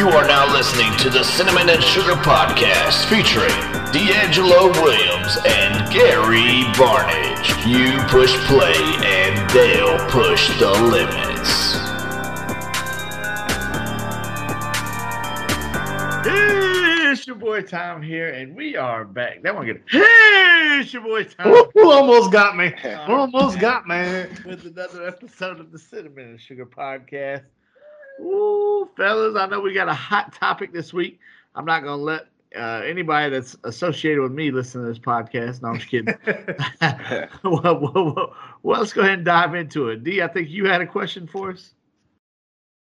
You are now listening to the Cinnamon and Sugar Podcast featuring D'Angelo Williams and Gary Barnage. You push play and they'll push the limits. Hey, it's your boy Tom here, and we are back. That one get Hey, it's your boy Tom Who almost got me? Who almost got me? with another episode of the Cinnamon and Sugar Podcast. Ooh, fellas, I know we got a hot topic this week. I'm not gonna let uh, anybody that's associated with me listen to this podcast. No, I'm just kidding. well, well, well, well, let's go ahead and dive into it. D, I think you had a question for us.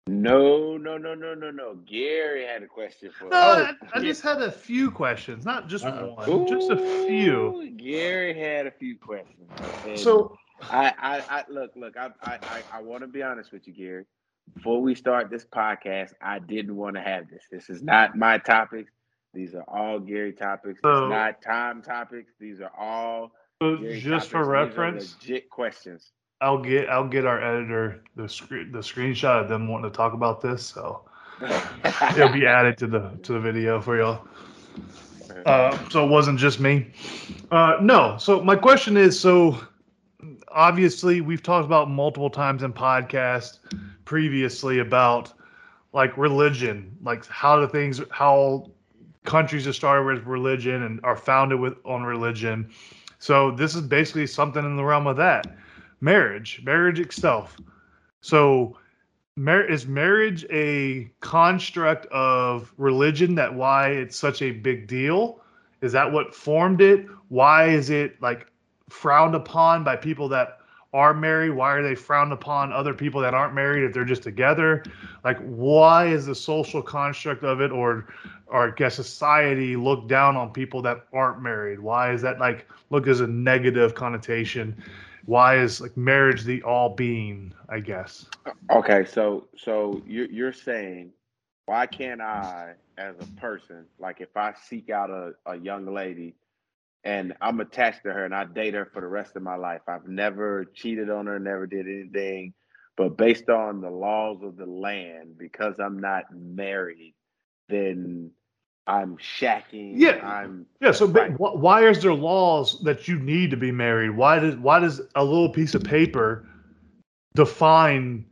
No, no, no, no, no, no. Gary had a question for No, us. I, I just had a few questions, not just Uh-oh. one, just a few. Gary had a few questions. And So, I, I, I look, look. I, I, I, I want to be honest with you, Gary. Before we start this podcast, I didn't want to have this. This is not my topics. These are all Gary topics. So- it's not time topics. These are all so just for topics. Are reference, legit questions. I'll get I'll get our editor the screen the screenshot of them wanting to talk about this, so it'll be added to the to the video for y'all. Uh, so it wasn't just me. Uh, no. So my question is: so obviously we've talked about multiple times in podcast previously about like religion, like how the things how countries are started with religion and are founded with on religion. So this is basically something in the realm of that marriage, marriage itself. So mar- is marriage a construct of religion that why it's such a big deal? Is that what formed it? Why is it like frowned upon by people that are married? Why are they frowned upon other people that aren't married if they're just together? Like why is the social construct of it or or I guess society look down on people that aren't married? Why is that like look as a negative connotation? Why is like marriage the all being, I guess? Okay, so so you're you're saying why can't I, as a person, like if I seek out a, a young lady and I'm attached to her and I date her for the rest of my life, I've never cheated on her, never did anything, but based on the laws of the land, because I'm not married, then I'm shacking. Yeah. I'm Yeah. So, Right. wh- why is there laws that you need to be married? Why does why does a little piece of paper define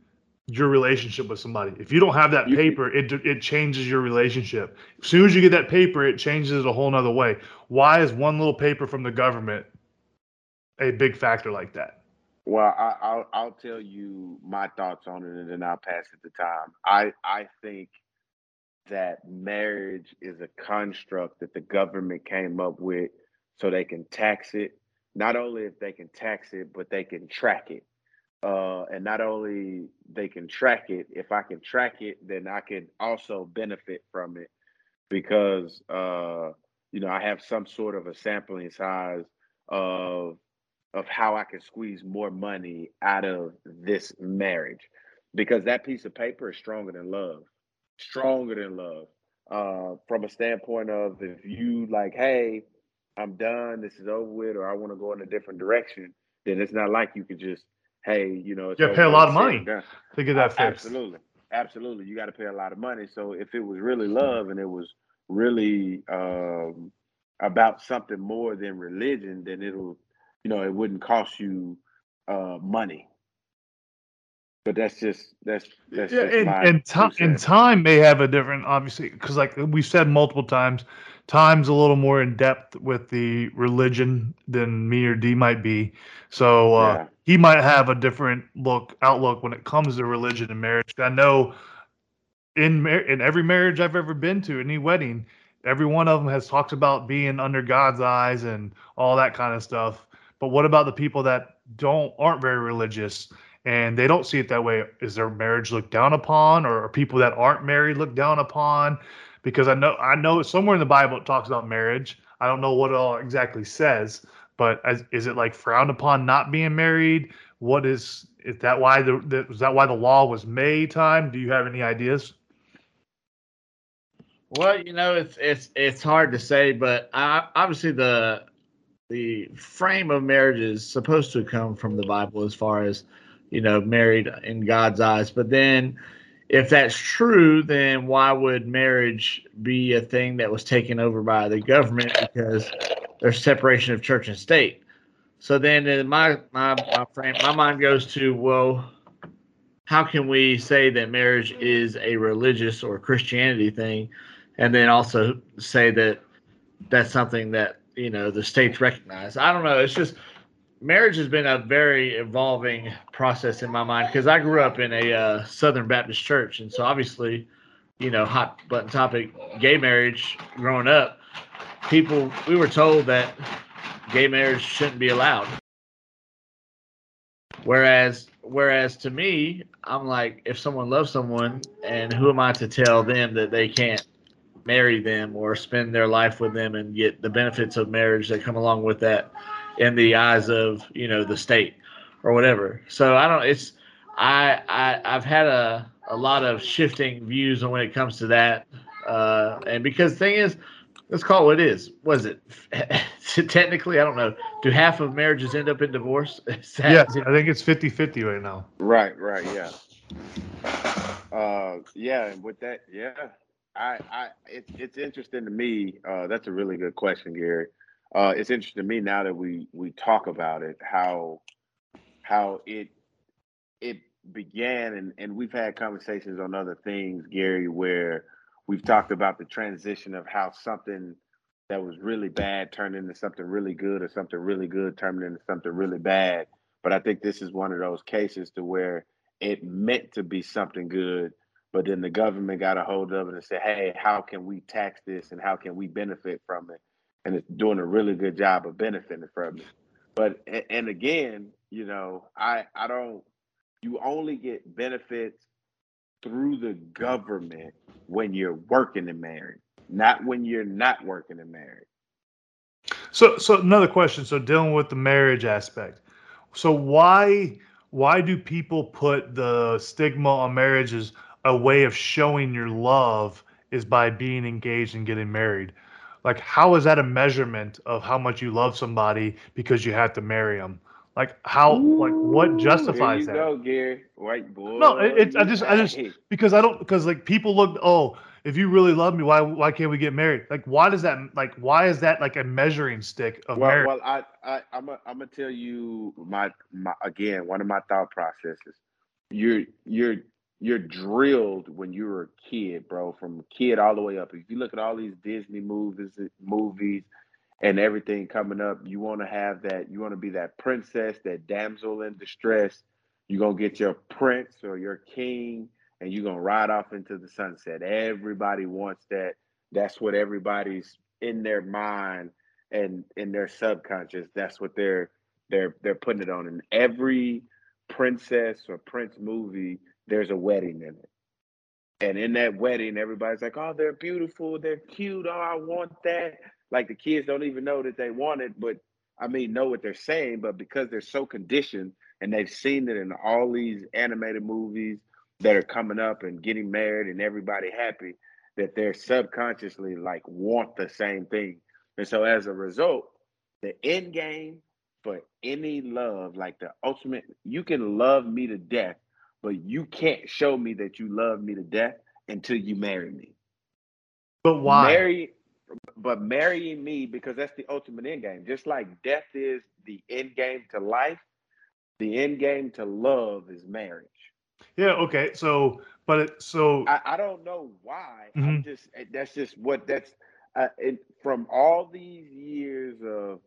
your relationship with somebody? If you don't have that paper, it it changes your relationship. As soon as you get that paper, it changes it a whole nother way. Why is one little paper from the government a big factor like that? Well, I, I'll I'll tell you my thoughts on it, and then I'll pass it to Tom. I I think that marriage is a construct that the government came up with so they can tax it. Not only if they can tax it, but they can track it. Uh, and not only they can track it, if I can track it, then I can also benefit from it because uh, you know I have some sort of a sampling size of of how I can squeeze more money out of this marriage because that piece of paper is stronger than love, stronger than love. Uh, from a standpoint of if you like, hey, I'm done, this is over with, or I want to go in a different direction, then it's not like you could just, hey, you know, it's You pay a lot of money. To get that fixed. Absolutely. Absolutely. You got to pay a lot of money. So if it was really love and it was really um, about something more than religion, then it'll, you know, it wouldn't cost you uh, money. But that's just that's that's yeah, just and, and, time and time may have a different obviously because like we've said multiple times time's a little more in depth with the religion than me or d might be. So uh, Yeah. he might have a different look outlook when it comes to religion and marriage. I know in mar- in every marriage i've ever been to any wedding every one of them has talked about being under god's eyes and all that kind of stuff. But what about the people that don't aren't very religious and they don't see it that way? Is their marriage looked down upon or are people that aren't married looked down upon because i know i know somewhere in the bible it talks about marriage. I don't know what it all exactly says but as, is it like frowned upon not being married? What is is that why the, the is that why the law was made time do you have any ideas? Well, you know, it's it's it's hard to say, but I, obviously the the frame of marriage is supposed to come from the Bible as far as you know, married in God's eyes. But then if that's true, then why would marriage be a thing that was taken over by the government because there's separation of church and state? So then in my my my frame my mind goes to well, how can we say that marriage is a religious or Christianity thing, and then also say that that's something that you know the states recognize? I don't know. It's just marriage has been a very evolving process in my mind because I grew up in a uh, Southern Baptist church, and so obviously, you know, hot button topic, gay marriage. Growing up, people we were told that gay marriage shouldn't be allowed. Whereas, whereas to me, I'm like, if someone loves someone, and who am I to tell them that they can't marry them or spend their life with them and get the benefits of marriage that come along with that? In the eyes of you know the state or whatever. So I don't. It's I, I I've had a a lot of shifting views on when it comes to that, uh, and because the thing is, let's call it what it is. Was it technically? I don't know. Do half of marriages end up in divorce? yeah, I think it's 50-50 right now. Right, right, yeah. Uh, yeah, and with that, yeah, I, I, it's it's interesting to me. Uh, that's a really good question, Gary uh, it's interesting to me now that we we talk about it how how it it began and and we've had conversations on other things gary where we've talked about the transition of how something that was really bad turned into something really good or something really good turned into something really bad. But i think this is one of those cases to where it meant to be something good but then the government got a hold of it and said hey how can we tax this and how can we benefit from it and it's doing a really good job of benefiting from it. But and again, you know, I I don't. You only get benefits through the government when you're working and married, not when you're not working and married. So so another question. So dealing with the marriage aspect. So why why do people put the stigma on marriage as a way of showing your love is by being engaged and getting married? Like how is that a measurement of how much you love somebody because you have to marry them like how Ooh, like what justifies that? go, Gary. white boy. No it, it, i just i just because i don't because like people look oh if you really love me why why can't we get married? Like why does that like why is that like a measuring stick of well, marriage? well i i i'm a, i'm gonna tell you my my again one of my thought processes. You're you're you're drilled when you were a kid, bro, from kid all the way up. If you look at all these Disney movies, movies, and everything coming up, you want to have that. You want to be that princess, that damsel in distress. You're gonna get your prince or your king, and you're gonna ride off into the sunset. Everybody wants that. That's what everybody's in their mind and in their subconscious. That's what they're they're they're putting it on. in every princess or prince movie there's a wedding in it. And in that wedding, everybody's like, oh, they're beautiful, they're cute, oh, I want that. Like the kids don't even know that they want it, but I mean, know what they're saying, but because they're so conditioned and they've seen it in all these animated movies that are coming up and getting married and everybody happy, that they're subconsciously like want the same thing. And so as a result, the end game for any love, like the ultimate, you can love me to death but you can't show me that you love me to death until you marry me. But why? Marry, but marrying me because that's the ultimate end game. Just like death is the end game to life, the end game to love is marriage. Yeah. Okay. So, but it, so I, I don't know why. Mm-hmm. I'm just that's just what that's uh, it, from all these years of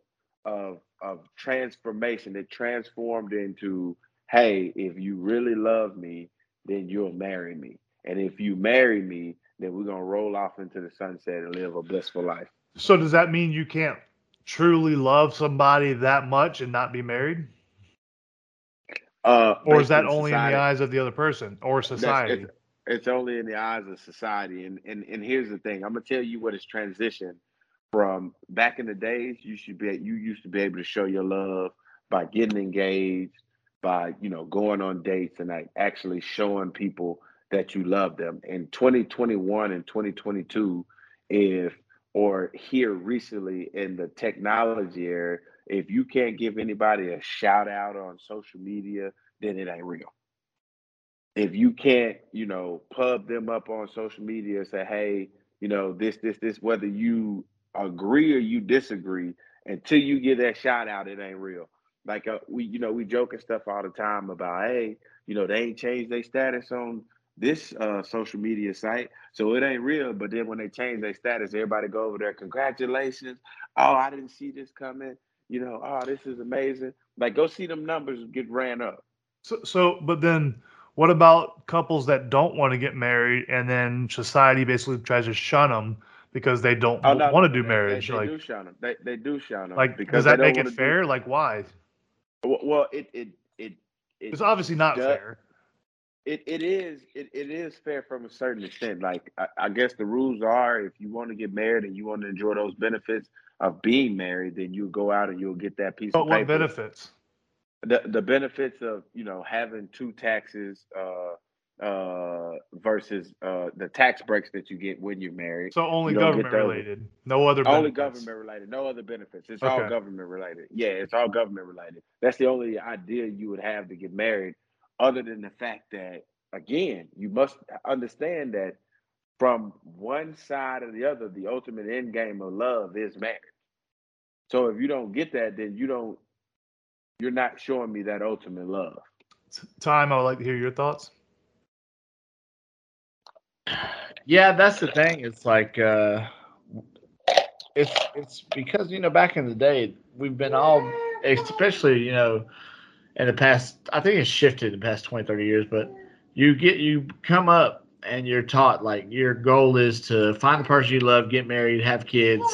of of transformation. It transformed into hey, if you really love me, then you'll marry me. And if you marry me, then we're gonna roll off into the sunset and live a blissful life. So does that mean you can't truly love somebody that much and not be married? Uh, or is that only society. in the eyes of the other person or society? It's, it's, only in the eyes of society. And, and and here's the thing: I'm gonna tell you what has transitioned from back in the days. You should be you used to be able to show your love by getting engaged, by you know going on dates and like actually showing people that you love them in 2021 and 2022 if or here recently in the technology era if you can't give anybody a shout out on social media then it ain't real if you can't, you know, pub them up on social media say, hey, you know, this, this, this, whether you agree or you disagree, until you get that shout out, it ain't real. Like uh, we, you know, we joke and stuff all the time about, hey, you know, they ain't changed their status on this uh, social media site, so it ain't real. But then when they change their status, everybody go over there, congratulations. Oh, I didn't see this coming. You know, oh, this is amazing. Like, go see them numbers get ran up. So, so, but then what about couples that don't want to get married and then society basically tries to shun them because they don't Oh no, want to do they, marriage? they, they like, do shun them. They they do shun them like because does that make it wanna do- fair? Like, why? Well, it it it it It's obviously not does- fair. It it is it, it is fair from a certain extent. Like I, I guess the rules are if you want to get married and you want to enjoy those benefits of being married, then you go out and you'll get that piece But of what benefits? The the benefits of you know having two taxes uh uh versus uh the tax breaks that you get when you're married. So only You don't get government related, no other Only benefits. government related, no other benefits. It's all government related. Yeah, it's all government related. That's the only idea you would have to get married, other than the fact that, again, you must understand that from one side or the other, the ultimate end game of love is marriage. So if you don't get that, then you don't, you're not showing me that ultimate love. Time. I would like to hear your thoughts. Yeah, that's the thing. It's like uh it's it's because you know back in the day we've been all especially you know in the past I think it's shifted in the past 20 30 years but you get you come up and you're taught like your goal is to find the person you love, get married, have kids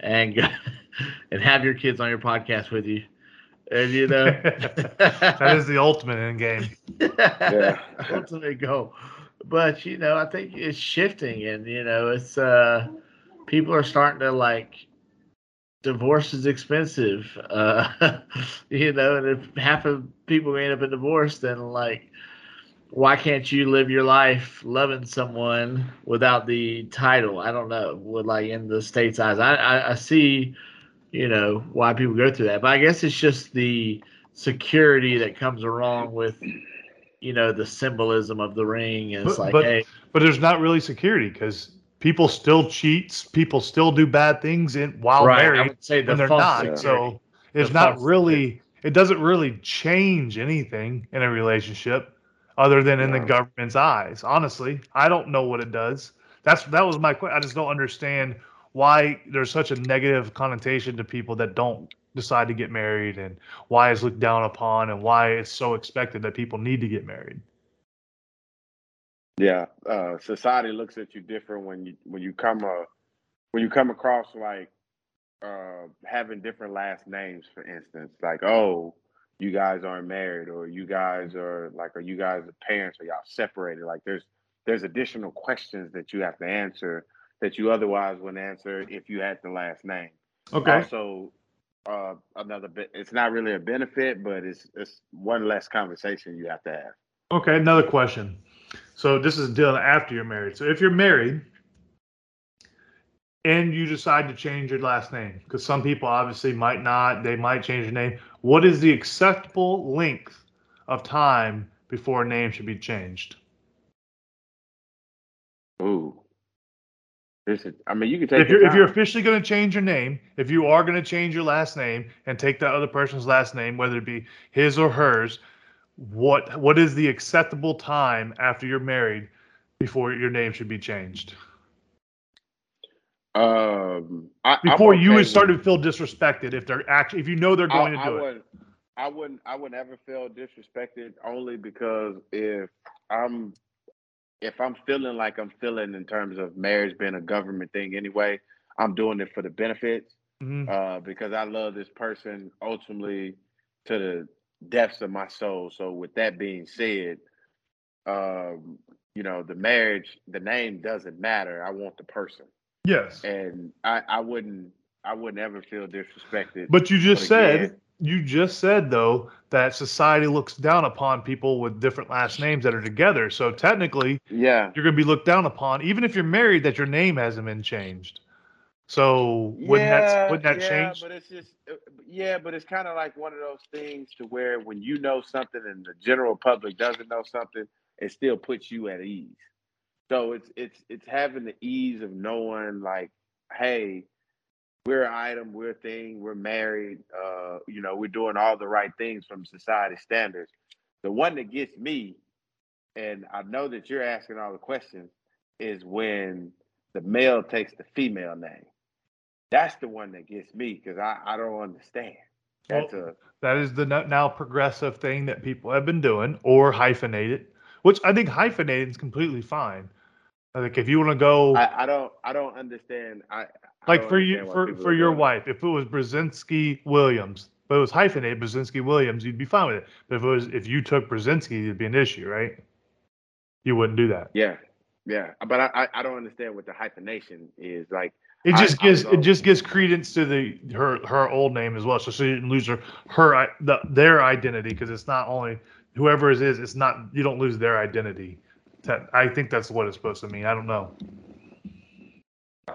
and go, and have your kids on your podcast with you. And you know that is the ultimate end game. Yeah. ultimate goal. But you know, I think it's shifting, and you know, it's uh, people are starting to like divorce is expensive. Uh, you know, and if half of people end up in divorce, then like, why can't you live your life loving someone without the title? I don't know. With like in the state's eyes, I, I, I see, you know, why people go through that. But I guess it's just the security that comes along with you know the symbolism of the ring it's But- like but- hey But there's not really security because people still cheat, people still do bad things in while right i married would say the they're not. security. So it's The not really. It doesn't really change anything in a relationship, other than in the government's eyes. Honestly, I don't know what it does. That's that was my question. I just don't understand why there's such a negative connotation to people that don't decide to get married, and why it's looked down upon, and why it's so expected that people need to get married. Yeah, uh, society looks at you different when you when you come uh, when you come across like uh, having different last names, for instance, like oh, you guys aren't married, or you guys are like, are you guys parents, or y'all separated? Like there's there's additional questions that you have to answer that you otherwise wouldn't answer if you had the last name. Okay. Also, uh, another bit, it's not really a benefit, but it's it's one less conversation you have to have. Okay, another question. So this is dealing after you're married. So if you're married and you decide to change your last name, because some people obviously might not, they might change their name. What is the acceptable length of time before a name should be changed? Ooh. I mean, you can take If you're if you're officially going to change your name, if you are going to change your last name and take that other person's last name, whether it be his or hers, what what is the acceptable time after you're married before your name should be changed? Um, I, I'm before you okay would start with- to feel disrespected if they're actually if you know they're going I, to do I it. Would, I wouldn't. I would never feel disrespected only because if I'm if I'm feeling like I'm feeling in terms of marriage being a government thing anyway, I'm doing it for the benefits. Mhm. uh, because I love this person ultimately to the depths of my soul. So, with that being said, um, you know, the marriage, the name doesn't matter. I want the person, Yes, and I, I wouldn't, I wouldn't ever feel disrespected. but you just But said again- you just said though that society looks down upon people with different last names that are together. So technically, yeah, you're going to be looked down upon, even if you're married, that your name hasn't been changed. So wouldn't that wouldn't that yeah, change? but it's just uh, yeah, but it's kind of like one of those things to where when you know something and the general public doesn't know something, it still puts you at ease. So it's it's it's having the ease of knowing like, hey, we're an item, we're a thing, we're married, uh, you know, we're doing all the right things from society standards. The one that gets me, and I know that you're asking all the questions, is when the male takes the female name. That's the one that gets me because I, I don't understand. That's Well, a That is the now progressive thing that people have been doing, or hyphenated, which I think hyphenated is completely fine. Think if you want to go I, I don't I don't understand. I I like for you for for your it. wife, if it was Brzezinski Williams, but it was hyphenated Brzezinski Williams, you'd be fine with it. But if it was if you took Brzezinski, it'd be an issue, right? You wouldn't do that. Yeah, yeah, but I, I I don't understand what the hyphenation is. Like It just gives it just gives credence to the her her old name as well, so she didn't lose her her i- the, their identity because it's not only whoever it is, it's not you don't lose their identity. I think that's what it's supposed to mean. I don't know.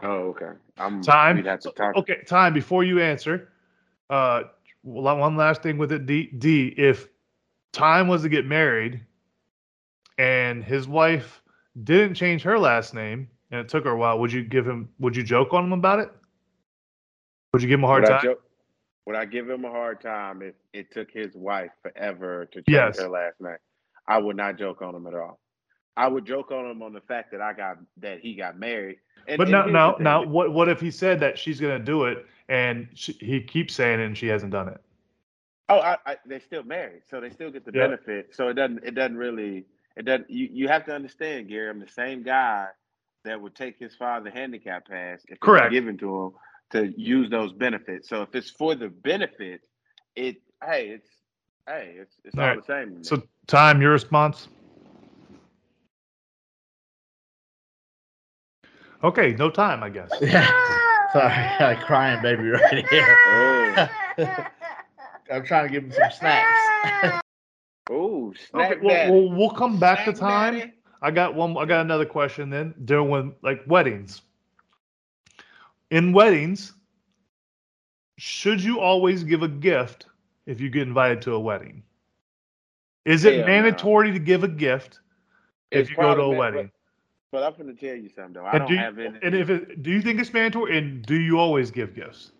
oh okay, I'm Time. We'd have to talk. Okay, time before you answer. Uh, one last thing with it, D. D. If time was to get married, and his wife didn't change her last name, and it took her a while, would you give him? Would you joke on him about it? Would you give him a hard would I time? would I give him a hard time if it took his wife forever to change Yes. her last name? I would not joke on him at all. I would joke on him on the fact that I got that he got married. And, But now, now, now, what what if he said that she's gonna do it, and she, he keeps saying it, and she hasn't done it? Oh, I, I, they're still married, so they still get the Yeah. benefit. So it doesn't. It doesn't really. It doesn't. You, you have to understand, Gary. I'm the same guy that would take his father handicap pass if Correct. given to him to use those benefits. So if it's for the benefit, it hey, it's hey, it's it's all, All right. the same. So, time, your response. Okay, no time, I guess. Yeah. Sorry, like crying baby right here. oh, I'm trying to give him some snacks. oh, snack Okay, well, well, we'll come back to time. daddy. I got one. I got another question. Then doing like weddings. In weddings, should you always give a gift if you get invited to a wedding? Is it Hell no. mandatory to give a gift if It's you go to a probably ma- wedding? But, I'm going to tell you something though. I And don't do you, have any. and if it, do you think it's mandatory? And do you always give gifts?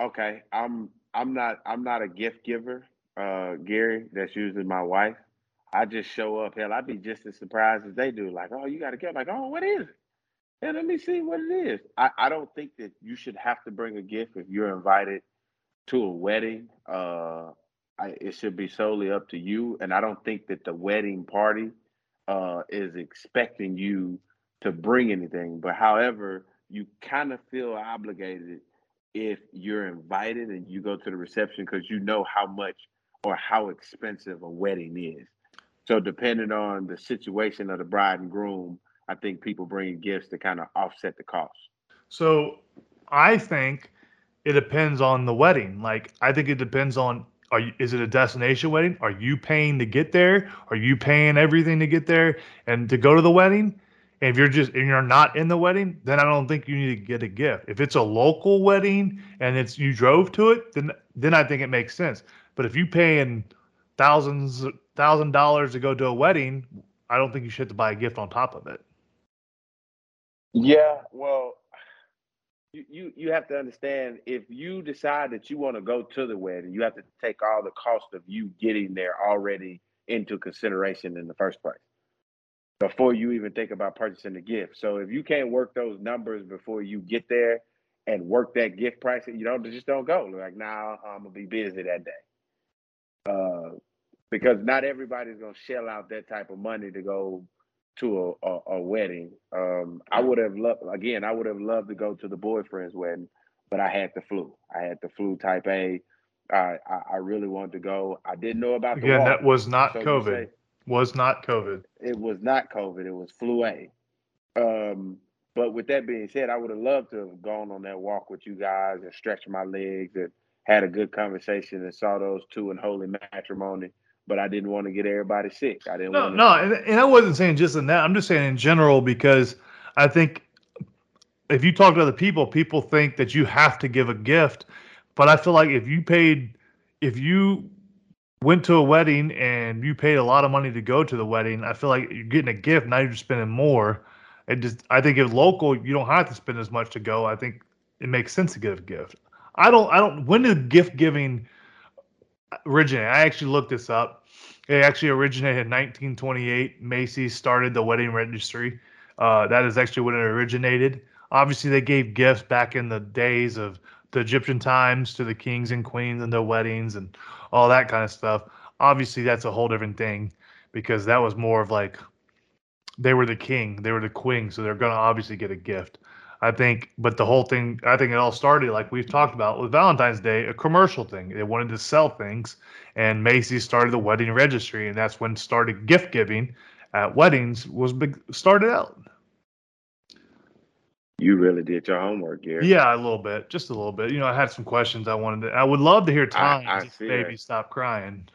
Okay, I'm I'm not I'm not a gift giver, uh, Gary. That's usually my wife. I just show up. Hell, I'd be just as surprised as they do. Like, oh, you got a gift. Like, oh, what is it? And let me see what it is. I, I don't think that you should have to bring a gift if you're invited to a wedding. Uh, I, it should be solely up to you. And I don't think that the wedding party uh, is expecting you to bring anything. But however, you kind of feel obligated if you're invited and you go to the reception because you know how much or how expensive a wedding is. So depending on the situation of the bride and groom, I think people bring gifts to kind of offset the cost. So I think it depends on the wedding. Like I think it depends on are you, is it a destination wedding? Are you paying to get there? Are you paying everything to get there and to go to the wedding? And if you're just and you're not in the wedding, then I don't think you need to get a gift. If it's a local wedding and it's you drove to it, then then I think it makes sense. But if you paying thousands thousand dollars to go to a wedding, I don't think you should have to buy a gift on top of it. Yeah, well, you, you have to understand if you decide that you want to go to the wedding, you have to take all the cost of you getting there already into consideration in the first place before you even think about purchasing the gift. So if you can't work those numbers before you get there and work that gift price, you don't just don't go. Like, now nah, I'm gonna be busy that day. Uh, because not everybody's gonna shell out that type of money to go to a, a, a wedding. Um, I would have loved again. I would have loved to go to the boyfriend's wedding, but I had the flu. I had the flu type A. I I, I really wanted to go. I didn't know about the Again, walk, that was not so COVID. say- Was not COVID. it was not COVID. It was flu A. Um, but with that being said, I would have loved to have gone on that walk with you guys and stretched my legs and had a good conversation and saw those two in holy matrimony. But I didn't want to get everybody sick. I didn't No, want to. no, and, and I wasn't saying just in that. I'm just saying in general because I think if you talk to other people, people think that you have to give a gift. But I feel like if you paid, if you went to a wedding and you paid a lot of money to go to the wedding, I feel like you're getting a gift. Now you're spending more. It just, I think if local, you don't have to spend as much to go. I think it makes sense to give a gift. I don't, I don't, when did gift giving originate? I actually looked this up. It actually originated in 1928. Macy's started the wedding registry. Uh, that is actually when it originated. Obviously, they gave gifts back in the days of the Egyptian times to the kings and queens and their weddings and all that kind of stuff. Obviously, that's a whole different thing because that was more of like they were the king, they were the queen, so they're going to obviously get a gift. I think, but the whole thing, I think it all started like we've talked about with Valentine's Day, a commercial thing. They wanted to sell things, and Macy's started the wedding registry, and that's when started gift giving at weddings was big started out. You really did your homework, Gary. Yeah, a little bit, just a little bit. You know, I had some questions I wanted to. I would love to hear Tom maybe stop crying.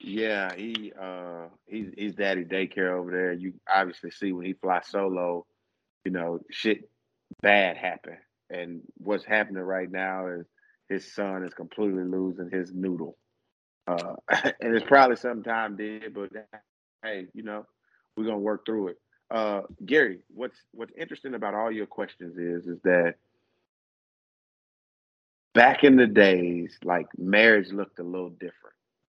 Yeah, he uh he's he's daddy daycare over there. You obviously see when he flies solo, you know, shit bad happen. And what's happening right now is his son is completely losing his noodle. Uh and it's probably some time did, but hey, you know, we're gonna work through it. Uh, Gary, what's what's interesting about all your questions is is that back in the days, like marriage looked a little different.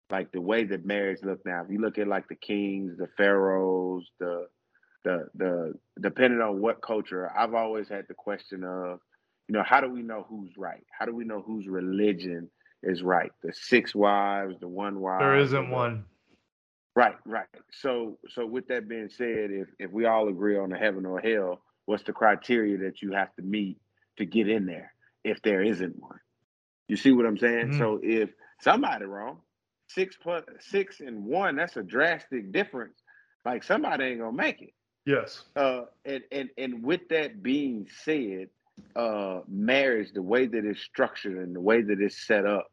Like the way that marriage looked now. If you look at like the kings, the pharaohs, the the the depending on what culture, I've always had the question of, you know, how do we know who's right? How do we know whose religion is right? The six wives, the one wife. There isn't one. Right, right. So, so with that being said, if if we all agree on the heaven or hell, what's the criteria that you have to meet to get in there? If there isn't one, you see what I'm saying? Mm-hmm. So if somebody wrong, six plus six and one, that's a drastic difference. Like somebody ain't gonna make it. Yes. Uh, and and and with that being said, uh, marriage, the way that it's structured and the way that it's set up,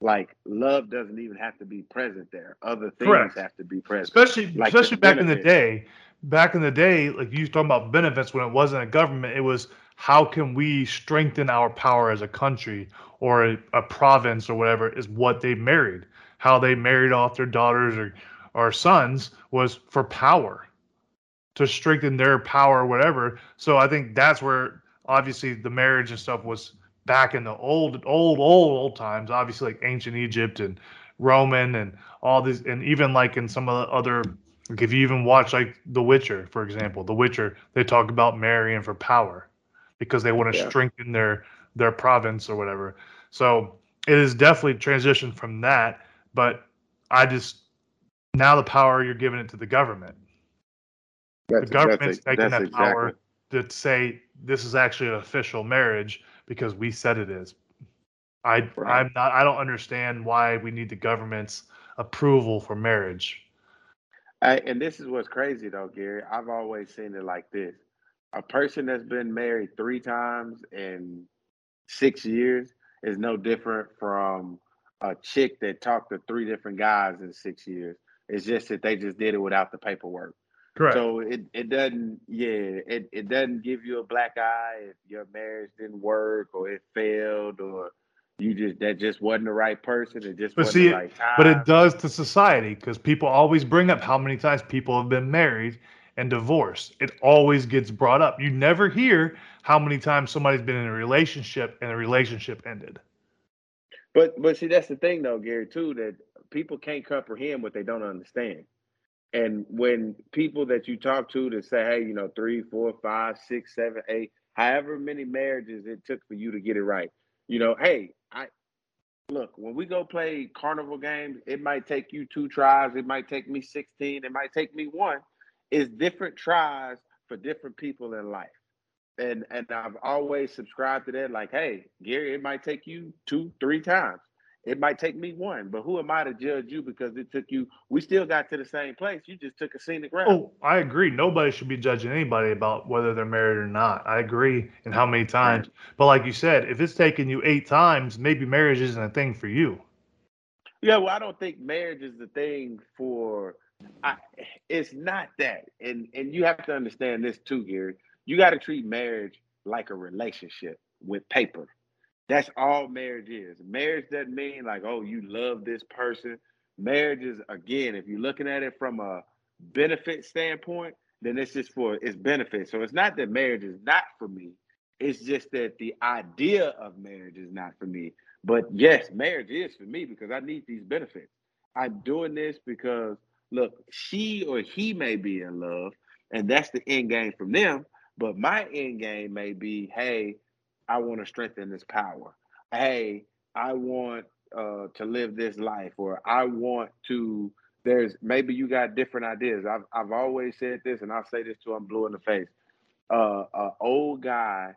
like love doesn't even have to be present there. Other things Correct. have to be present. Especially like especially back benefits. in the day. Back in the day, like you talking about benefits when it wasn't a government, it was how can we strengthen our power as a country or a, a province or whatever is what they married. How they married off their daughters or or sons was for power to strengthen their power or whatever. So I think that's where obviously the marriage and stuff was back in the old, old, old, old times, obviously like ancient Egypt and Roman and all these, and even like in some of the other, like if you even watch like The Witcher, for example, The Witcher, they talk about marrying for power because they want to yeah. strengthen their their province or whatever. So it is definitely transitioned from that, but I just now the power you're giving it to the government. That's, the government's taking that exactly. power to say this is actually an official marriage because we said it is. I right. I'm not I don't understand why we need the government's approval for marriage. I, and this is what's crazy though, Gary. I've always seen it like this. A person that's been married three times in six years is no different from a chick that talked to three different guys in six years. It's just that they just did it without the paperwork. Correct. So it, it doesn't yeah it, it doesn't give you a black eye if your marriage didn't work or it failed or you just that just wasn't the right person. It just but wasn't see, the right time. But it does to society because people always bring up how many times people have been married and divorced. It always gets brought up. You never hear how many times somebody's been in a relationship and the relationship ended. But but see that's the thing though, Gary, too, that people can't comprehend what they don't understand. And when people that you talk to to say, hey, you know, three, four, five, six, seven, eight, however many marriages it took for you to get it right, you know, hey, I look, when we go play carnival games, it might take you two tries, it might take me 16, it might take me one. It's different tries for different people in life. And and I've always subscribed to that, like, hey, Gary, it might take you two, three times. It might take me one, but who am I to judge you because it took you? We still got to the same place. You just took a scenic route. Oh, I agree. Nobody should be judging anybody about whether they're married or not. I agree and how many times. Right. But like you said, if it's taken you eight times, maybe marriage isn't a thing for you. Yeah, well, I don't think marriage is the thing for. I, it's not that, and and you have to understand this too, Gary. You got to treat marriage like a relationship with paper. That's all marriage is. Marriage doesn't mean like, oh, you love this person. Marriage is again, if you're looking at it from a benefit standpoint, then it's just for its benefit. So it's not that marriage is not for me. It's just that the idea of marriage is not for me. But yes, marriage is for me because I need these benefits. I'm doing this because look, she or he may be in love, and that's the end game from them. But my end game may be, hey, I want to strengthen this power. Hey, I want uh, to live this life, or I want to. There's maybe you got different ideas. I've I've always said this, and I'll say this till I'm blue in the face. Uh, a old guy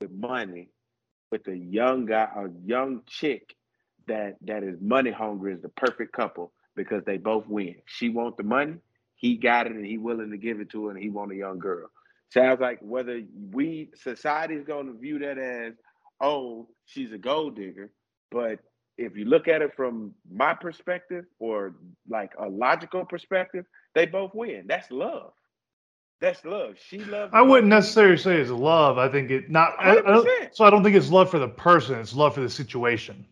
with money, with a young guy, a young chick that that is money hungry is the perfect couple because they both win. She want the money, he got it, and he willing to give it to her, and he want a young girl. Sounds like whether we society is going to view that as, oh, she's a gold digger, but if you look at it from my perspective or like a logical perspective, they both win. That's love. That's love. She loves. I wouldn't necessarily say it's love. I think it not. I, I so I don't think it's love for the person. It's love for the situation.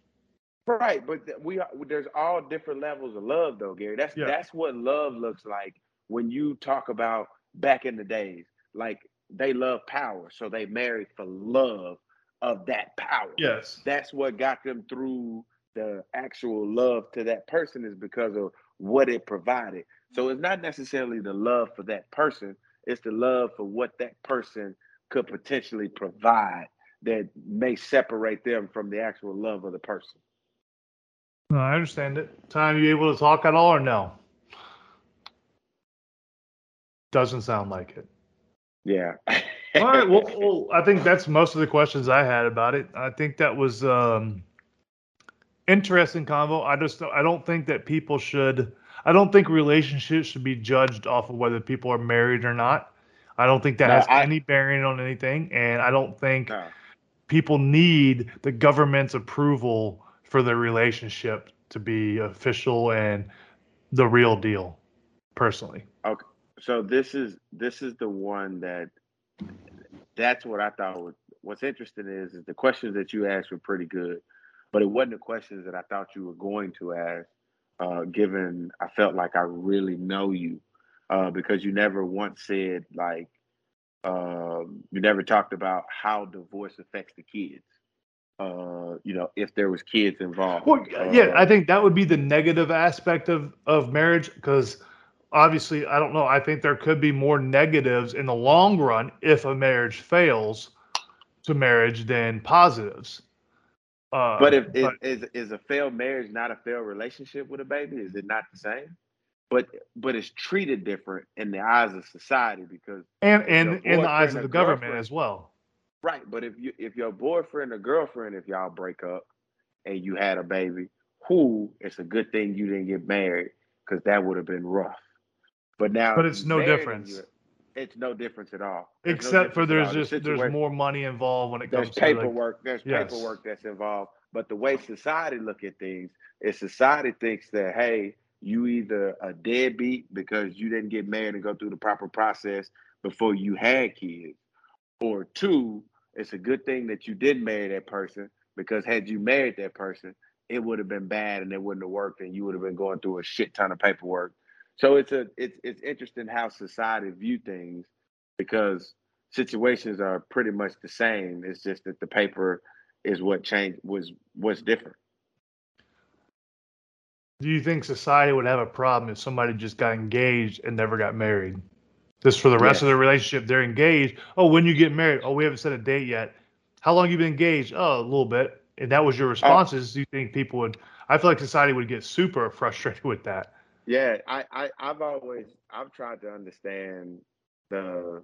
Right, but we are, there's all different levels of love, though, Gary. That's yeah. that's what love looks like when you talk about back in the days. Like they love power, so they married for love of that power. Yes, that's what got them through the actual love to that person is because of what it provided. So it's not necessarily the love for that person, it's the love for what that person could potentially provide that may separate them from the actual love of the person. No, I understand it. Time you able to talk at all or no? Doesn't sound like it. Yeah. all right. Well, well, I think that's most of the questions I had about it. I think that was um, interesting convo. I just I don't think that people should. I don't think relationships should be judged off of whether people are married or not. I don't think that no, has I, any bearing on anything, and I don't think no. people need the government's approval for the relationship to be official and the real deal personally okay so this is this is the one that that's what i thought was what's interesting is is the questions that you asked were pretty good but it wasn't the questions that i thought you were going to ask uh, given i felt like i really know you uh, because you never once said like um, you never talked about how divorce affects the kids uh, you know, if there was kids involved. Well, yeah, I think that would be the negative aspect of of marriage because obviously, I don't know. I think there could be more negatives in the long run if a marriage fails to marriage than positives. Uh, but if but, is, is is a failed marriage not a failed relationship with a baby? Is it not the same? But but it's treated different in the eyes of society because and and in the eyes of the government as well. Right, but if you if your boyfriend or girlfriend, if y'all break up and you had a baby, who it's a good thing you didn't get married because that would have been rough. But now, but it's no difference. It's no difference at all. There's Except no for there's just the there's more money involved when it there's comes paperwork. to like, there's yes. paperwork that's involved. But the way society look at things is society thinks that hey, you either a deadbeat because you didn't get married and go through the proper process before you had kids, or two, it's a good thing that you did marry that person because had you married that person, it would have been bad and it wouldn't have worked and you would have been going through a shit ton of paperwork. So it's a it's it's interesting how society view things because situations are pretty much the same. It's just that the paper is what changed was what's different. Do you think society would have a problem if somebody just got engaged and never got married? Just for the rest of the relationship, they're engaged. Oh, when you get married? Oh, we haven't set a date yet. How long you been engaged? Oh, a little bit. And that was your oh. responses. Do you think people would? I feel like society would get super frustrated with that. Yeah, I, I I've always I've tried to understand the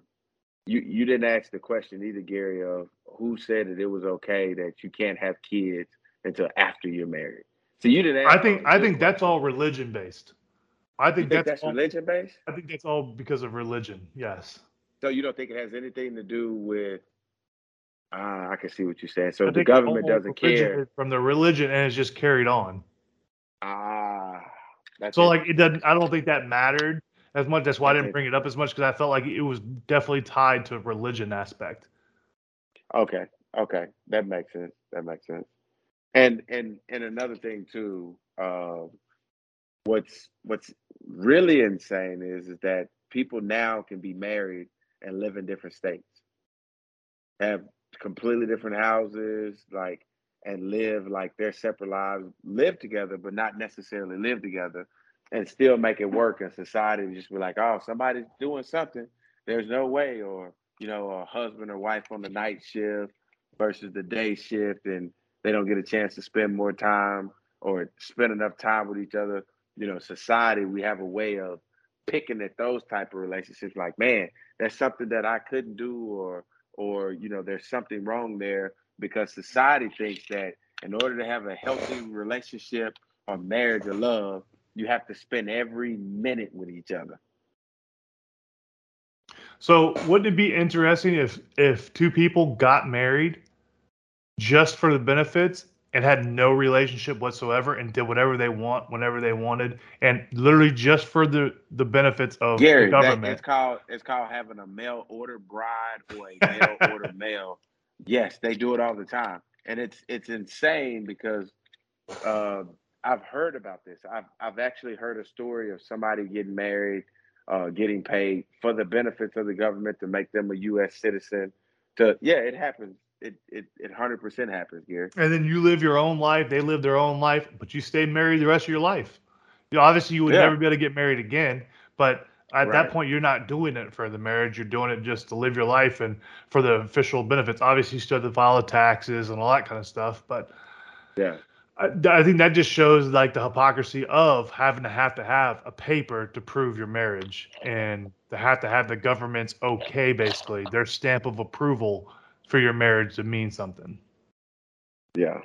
you you didn't ask the question either, Gary, of who said that it was okay that you can't have kids until after you're married. So you didn't. I think I think that's all religion based. I think, think that's, that's religion based. I think that's all because of religion. Yes. So you don't think it has anything to do with? Uh, I can see what you're saying. So the government doesn't care from the religion, and it's just carried on. Ah, so it. like it doesn't. I don't think that mattered as much. That's why I didn't bring it up as much because I felt like it was definitely tied to a religion aspect. Okay, okay, that makes sense. That makes sense. And and and another thing too, uh, what's what's really insane is is that people now can be married and live in different states, have completely different houses, like and live like their separate lives, live together, but not necessarily live together, and still make it work in society. Just be like, oh, somebody's doing something. There's no way, or you know, a husband or wife on the night shift versus the day shift, and they don't get a chance to spend more time or spend enough time with each other. You know, society, we have a way of picking at those type of relationships. Like, man, that's something that I couldn't do, or or you know, there's something wrong there because society thinks that in order to have a healthy relationship or marriage or love, you have to spend every minute with each other. So wouldn't it be interesting if if two people got married just for the benefits and had no relationship whatsoever and did whatever they want whenever they wanted and literally just for the the benefits of Gary, the that, government? it's called it's called having a mail order bride or a mail order male. Yes, they do it all the time, and it's it's insane because uh, I've heard about this. I've I've actually heard a story of somebody getting married, uh, getting paid for the benefits of the government to make them a U.S. citizen. To yeah, it happens. It it it hundred percent happens, Gary. and then you live your own life, they live their own life, but you stay married the rest of your life. You know, obviously, you would Yeah. never be able to get married again, but at Right. that point, you're not doing it for the marriage. You're doing it just to live your life and for the official benefits. Obviously, you still have to file the taxes and all that kind of stuff, but Yeah, I, I think that just shows like the hypocrisy of having to have to have a paper to prove your marriage and to have to have the government's okay, basically their stamp of approval for your marriage to mean something. yeah.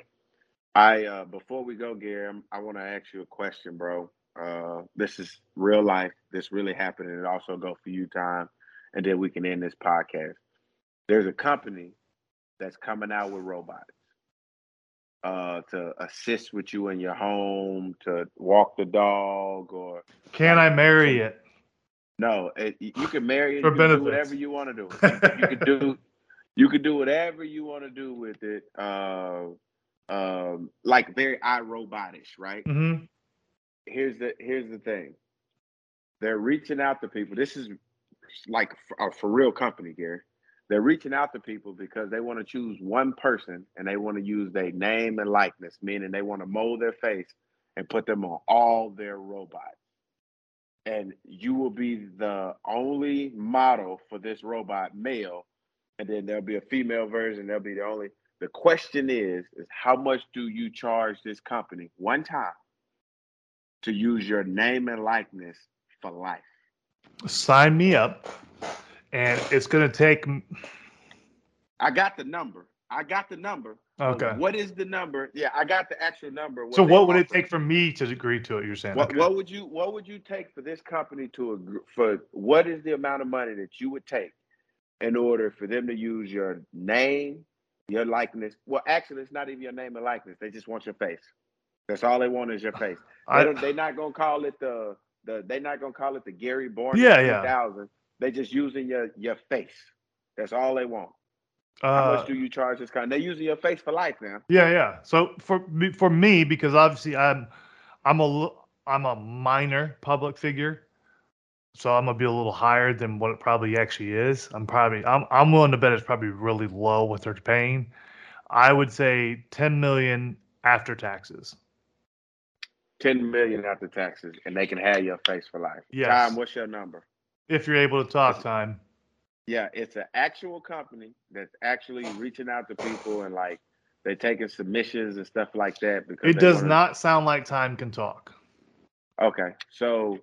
I uh, before we go, Gary, I want to ask you a question, bro. Uh, this is real life. This really happened, and it also go for you, time, and then we can end this podcast. There's a company that's coming out with robots uh, to assist with you in your home, to walk the dog, or Can I marry it? no, it, you can marry it. For You can do benefits. whatever you want to do. You, you can do, you can do whatever you want to do with it. Uh, um, like very iRobotish, right? Mm hmm Here's the here's the thing. They're reaching out to people. This is like a for real company, Gary. They're reaching out to people because they want to choose one person and they want to use their name and likeness, meaning they want to mold their face and put them on all their robots. And you will be the only model for this robot male, and then there'll be a female version. They'll be the only. The question is, is how much do you charge this company one time to use your name and likeness for life? Sign me up, and it's going to take. I got the number. I got the number. Okay. What is the number? Yeah, I got the actual number. So what would it take for me to agree to it? You're saying? What, Okay. what would you What would you take for this company to agree for? What is the amount of money that you would take in order for them to use your name, your likeness? Well, actually, it's not even your name and likeness. They just want your face. That's all they want is your face. They they're not gonna call it the the. They're not gonna call it the Gary Bourne. Yeah, yeah. 2000. They just using your your face. That's all they want. How uh, much do you charge this kind? They're using your face for life now. Yeah, yeah. So for me, for me, because obviously I'm, I'm a, I'm a minor public figure, so I'm gonna be a little higher than what it probably actually is. I'm probably, I'm, I'm willing to bet it's probably really low what they're paying. I would say 10 million after taxes. Ten million after taxes, and they can have your face for life. Yes. Tom, what's your number? If you're able to talk time. Yeah, it's an actual company that's actually reaching out to people and like they're taking submissions and stuff like that. Because It does wanna- not sound like time can talk. Okay, so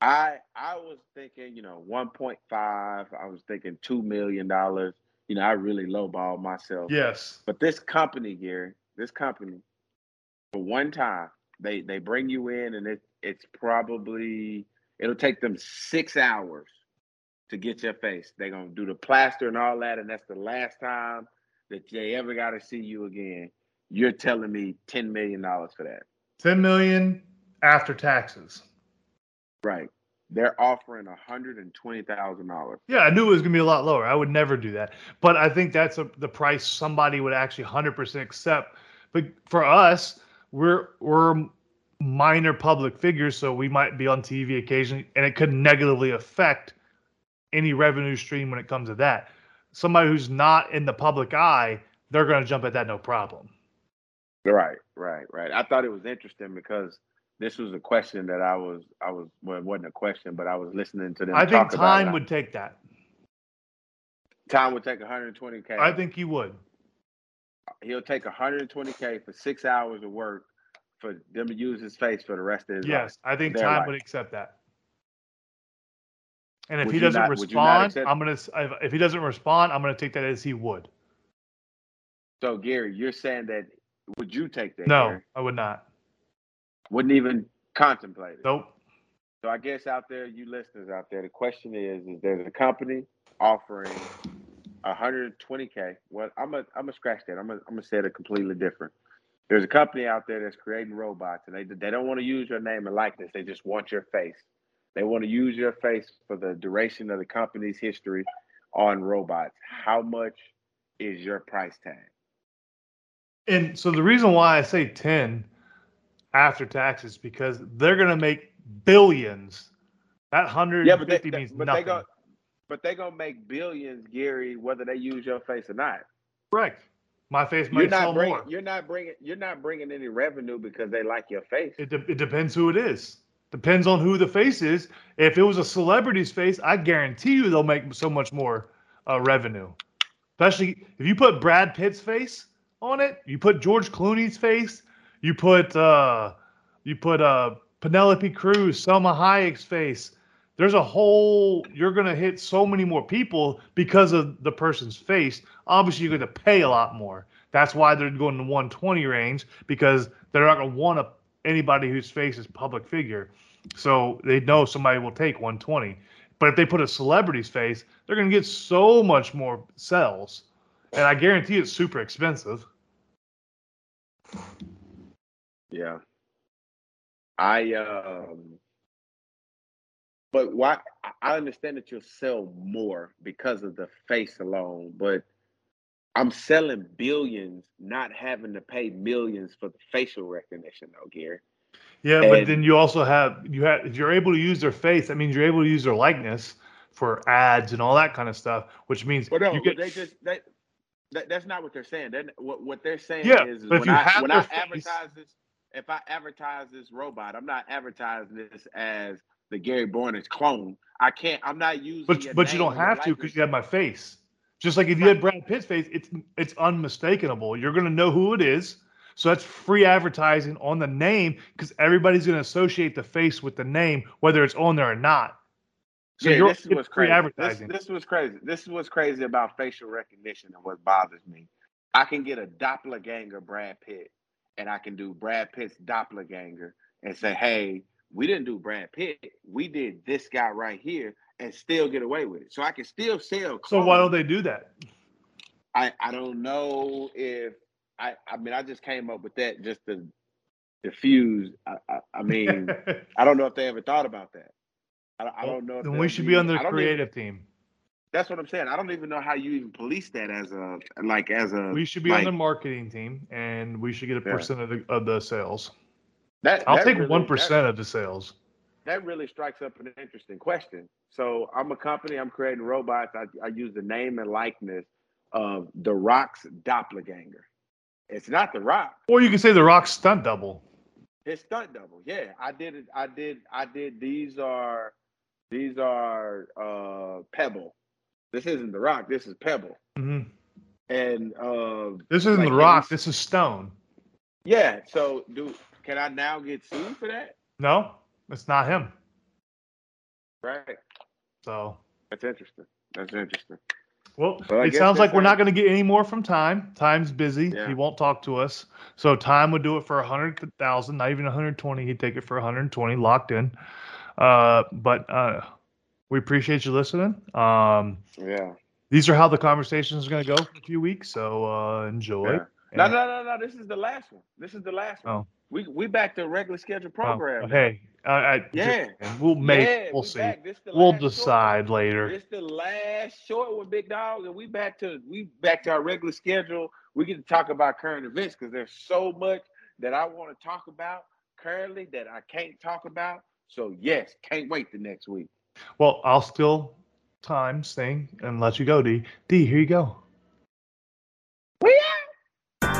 I I was thinking, you know, one point five. I was thinking two million dollars. You know, I really lowballed myself. Yes. But this company, Gary, this company, for one time, they they bring you in, and it it's probably it'll take them six hours to get your face. They're gonna do the plaster and all that, and that's the last time that they ever got to see you again. You're telling me ten million dollars for that, 10 million after taxes. right? they're offering a hundred and twenty thousand dollars. Yeah, I knew it was gonna be a lot lower. I would never do that, but I think that's a, the price somebody would actually 100% accept. But for us, we're we're minor public figures, so we might be on TV occasionally, and it could negatively affect any revenue stream when it comes to that. Somebody who's not in the public eye, they're gonna jump at that no problem. Right, right, right. I thought it was interesting because this was a question that I was I was well, it wasn't a question, but I was listening to them. I think time would take that. time would take 120k. I think he would. He'll take 120k for six hours of work for them to use his face for the rest of his life. Yes, I think time life. would accept that. And if Would he doesn't not- would you not respond, I'm gonna. If, if he doesn't respond, I'm gonna take that as he would. So Gary, you're saying that would you take that? No, Gary? I would not. wouldn't even contemplate it. Nope. So I guess out there, you listeners out there, the question is: Is there's a company offering 120k? Well, I'm gonna I'm gonna scratch that. I'm gonna I'm gonna say it a completely different. There's a company out there that's creating robots, and they they don't want to use your name and likeness. They just want your face. They want to use your face for the duration of the company's history on robots. How much is your price tag? And so the reason why I say 10 after taxes because they're gonna make billions. That 150 Yeah, but they, means but nothing. they go, but they're gonna make billions, Gary, whether they use your face or not. Correct. My face not sell bringing, more. you're not bringing, you're not bringing any revenue because they like your face. It, de- it depends who it is. Depends on who the face is. If it was a celebrity's face, I guarantee you they'll make so much more uh, revenue. Especially if you put Brad Pitt's face on it, you put George Clooney's face, you put uh, you put uh, Penelope Cruz, Salma Hayek's face. There's a whole. You're gonna hit so many more people because of the person's face. Obviously, you're gonna pay a lot more. That's why they're going to 120 range because they're not want to anybody whose face is public figure. So they know somebody will take 120. But if they put a celebrity's face, they're going to get so much more sales. And I guarantee it's super expensive. Yeah. I um but why I- understand that you'll sell more because of the face alone, but I'm selling billions, not having to pay millions for the facial recognition though, Gary. Yeah, but then you also have you have if you're able to use their face, that means you're able to use their likeness for ads and all that kind of stuff, which means But no, you get they just they that, that's not what they're saying. They're, what what they're saying Yeah, is, when you I have when I face- advertise this, if I advertise this robot, I'm not advertising this as the Gary Bornage clone. I can't. I'm not using. but but you don't have to because you have my face. Just like if you had Brad Pitt's face, it's it's unmistakable. You're gonna know who it is. So that's free advertising on the name because everybody's gonna associate the face with the name, whether it's on there or not. So yeah, this is what's crazy. This, this was crazy. This is what's crazy about facial recognition and what bothers me. I can get a doppelganger Brad Pitt, and I can do Brad Pitt's doppelganger and say, "Hey, we didn't do Brad Pitt. We did this guy right here," and still get away with it. So I can still sell. so why don't they do that? I I don't know if I I mean I just came up with that just to diffuse. I I, I mean I don't know if they ever thought about that. I, I don't know. Then we should be on the don't even- creative team. that's what I'm saying. I don't even know how you even police that as a like as a We should be on the marketing team, and we should get a Yeah. percent of the of the sales. That. I'll that take one percent of the sales. That, really strikes up an interesting question. So I'm a company. I'm creating robots. I, I use the name and likeness of the Rock's doppelganger. It's not the Rock. Or you can say the Rock's stunt double. His stunt double. Yeah, I did it. I did. I did. These are these are uh Pebble. This isn't the Rock. This is Pebble. hmm And uh This isn't Like, the Rock. This is Stone. Yeah. So do can I now get sued for that? No, it's not him. Right. So, That's interesting. That's interesting. well, Well, it sounds like we're not going to get any more from Time. Time's busy. Yeah. He won't talk to us. So Time would do it for a hundred thousand, not even 120. He'd take it for 120, locked in. Uh, but uh, we appreciate you listening. Um, Yeah. these are how the conversation is going to go for a few weeks. So uh, enjoy. yeah. No, no, no, no. This is the last one. This is the last one. Oh. We we back to regular scheduled oh, program. now. hey, I, uh, I Yeah. just- we'll make. Yeah, we'll we see. back. This the We'll decide later. It's the last short one, big dog, and we back to we back to our regular schedule. We get to talk about current events because there's so much that I want to talk about currently that I can't talk about. So yes, can't wait the next week. Well, I'll still time sing and let you go, D. D, here you go.